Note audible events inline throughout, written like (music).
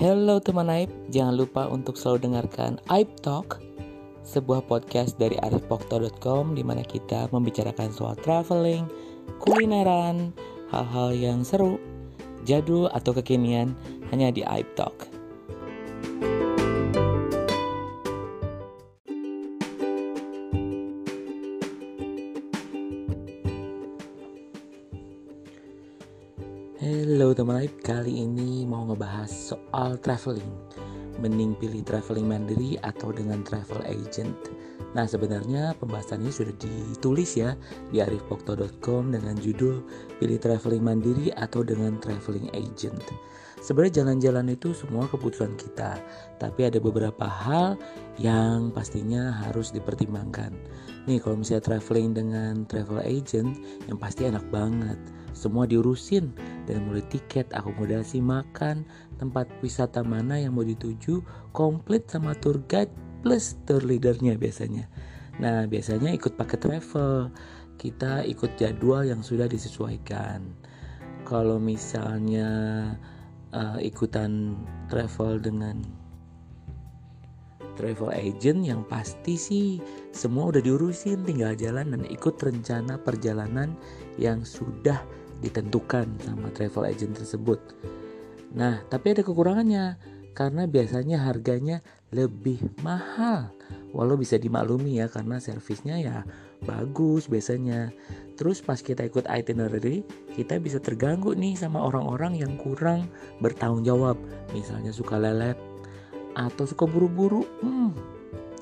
Hello teman Aib, jangan lupa untuk selalu dengarkan Aib Talk, sebuah podcast dari arifpokto.com di mana kita membicarakan soal traveling, kulineran, hal-hal yang seru, jadul atau kekinian hanya di Aib Talk. Halo teman Aib, kali ini mau ngebahas soal traveling. Mending pilih traveling mandiri atau dengan travel agent? Nah sebenarnya pembahasan ini sudah ditulis ya di arifpokto.com dengan judul Pilih traveling mandiri atau dengan traveling agent. Sebenarnya jalan-jalan itu semua keputusan kita Tapi ada beberapa hal yang pastinya harus dipertimbangkan. Nih kalau misalnya traveling dengan travel agent yang pasti enak banget. Semua diurusin dari mulai tiket, akomodasi, makan, tempat wisata mana yang mau dituju, komplit sama tour guide plus tour leadernya biasanya. Nah, biasanya ikut paket travel. Kita ikut jadwal yang sudah disesuaikan. Kalau misalnya uh, ikutan travel dengan travel agent yang pasti sih semua udah diurusin tinggal jalan dan ikut rencana perjalanan yang sudah ditentukan sama travel agent tersebut. Nah, tapi ada kekurangannya karena biasanya harganya lebih mahal. Walau bisa dimaklumi ya karena servisnya ya bagus biasanya. Terus pas kita ikut itinerary, kita bisa terganggu nih sama orang-orang yang kurang bertanggung jawab. Misalnya suka lelet atau suka buru-buru. Hmm,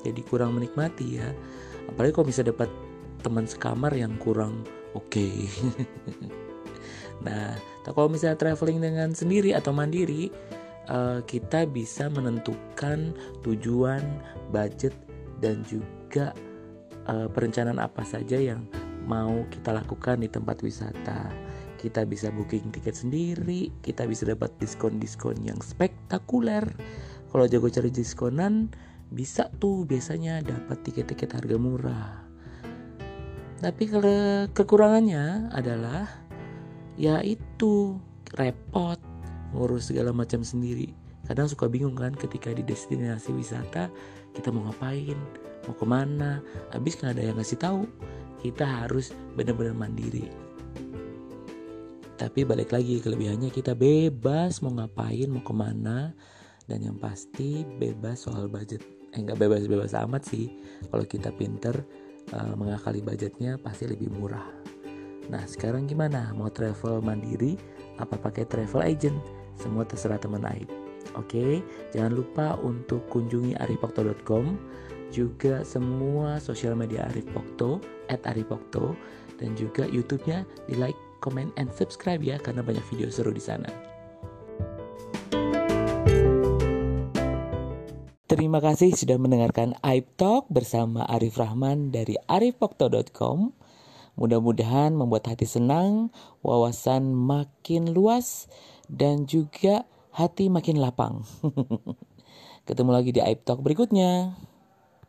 jadi kurang menikmati ya. Apalagi kalau bisa dapat teman sekamar yang kurang oke. Okay. (laughs) Nah, kalau misalnya traveling dengan sendiri atau mandiri, uh, kita bisa menentukan tujuan, budget, dan juga uh, perencanaan apa saja yang mau kita lakukan di tempat wisata. Kita bisa booking tiket sendiri, kita bisa dapat diskon-diskon yang spektakuler. Kalau jago cari diskonan, bisa tuh biasanya dapat tiket-tiket harga murah. Tapi kalau kekurangannya adalah ya itu repot ngurus segala macam sendiri. Kadang suka bingung kan ketika di destinasi wisata kita mau ngapain mau ke mana. Habis kan ada yang ngasih tahu kita harus benar-benar mandiri. Tapi balik lagi kelebihannya kita bebas mau ngapain mau ke mana. Dan yang pasti bebas soal budget. Eh nggak bebas bebas amat sih. Kalau kita pinter uh, mengakali budgetnya pasti lebih murah Nah sekarang gimana? Mau travel mandiri apa pakai travel agent? Semua terserah teman Aib. Oke, jangan lupa untuk kunjungi arifokto.com juga semua sosial media Arif Pokto at Arifokto dan juga YouTube-nya di like, comment, and subscribe ya karena banyak video seru di sana. Terima kasih sudah mendengarkan Aib Talk bersama Arif Rahman dari arifokto.com. Mudah-mudahan membuat hati senang, wawasan makin luas, dan juga hati makin lapang. (laughs) Ketemu lagi di Aib Talk berikutnya.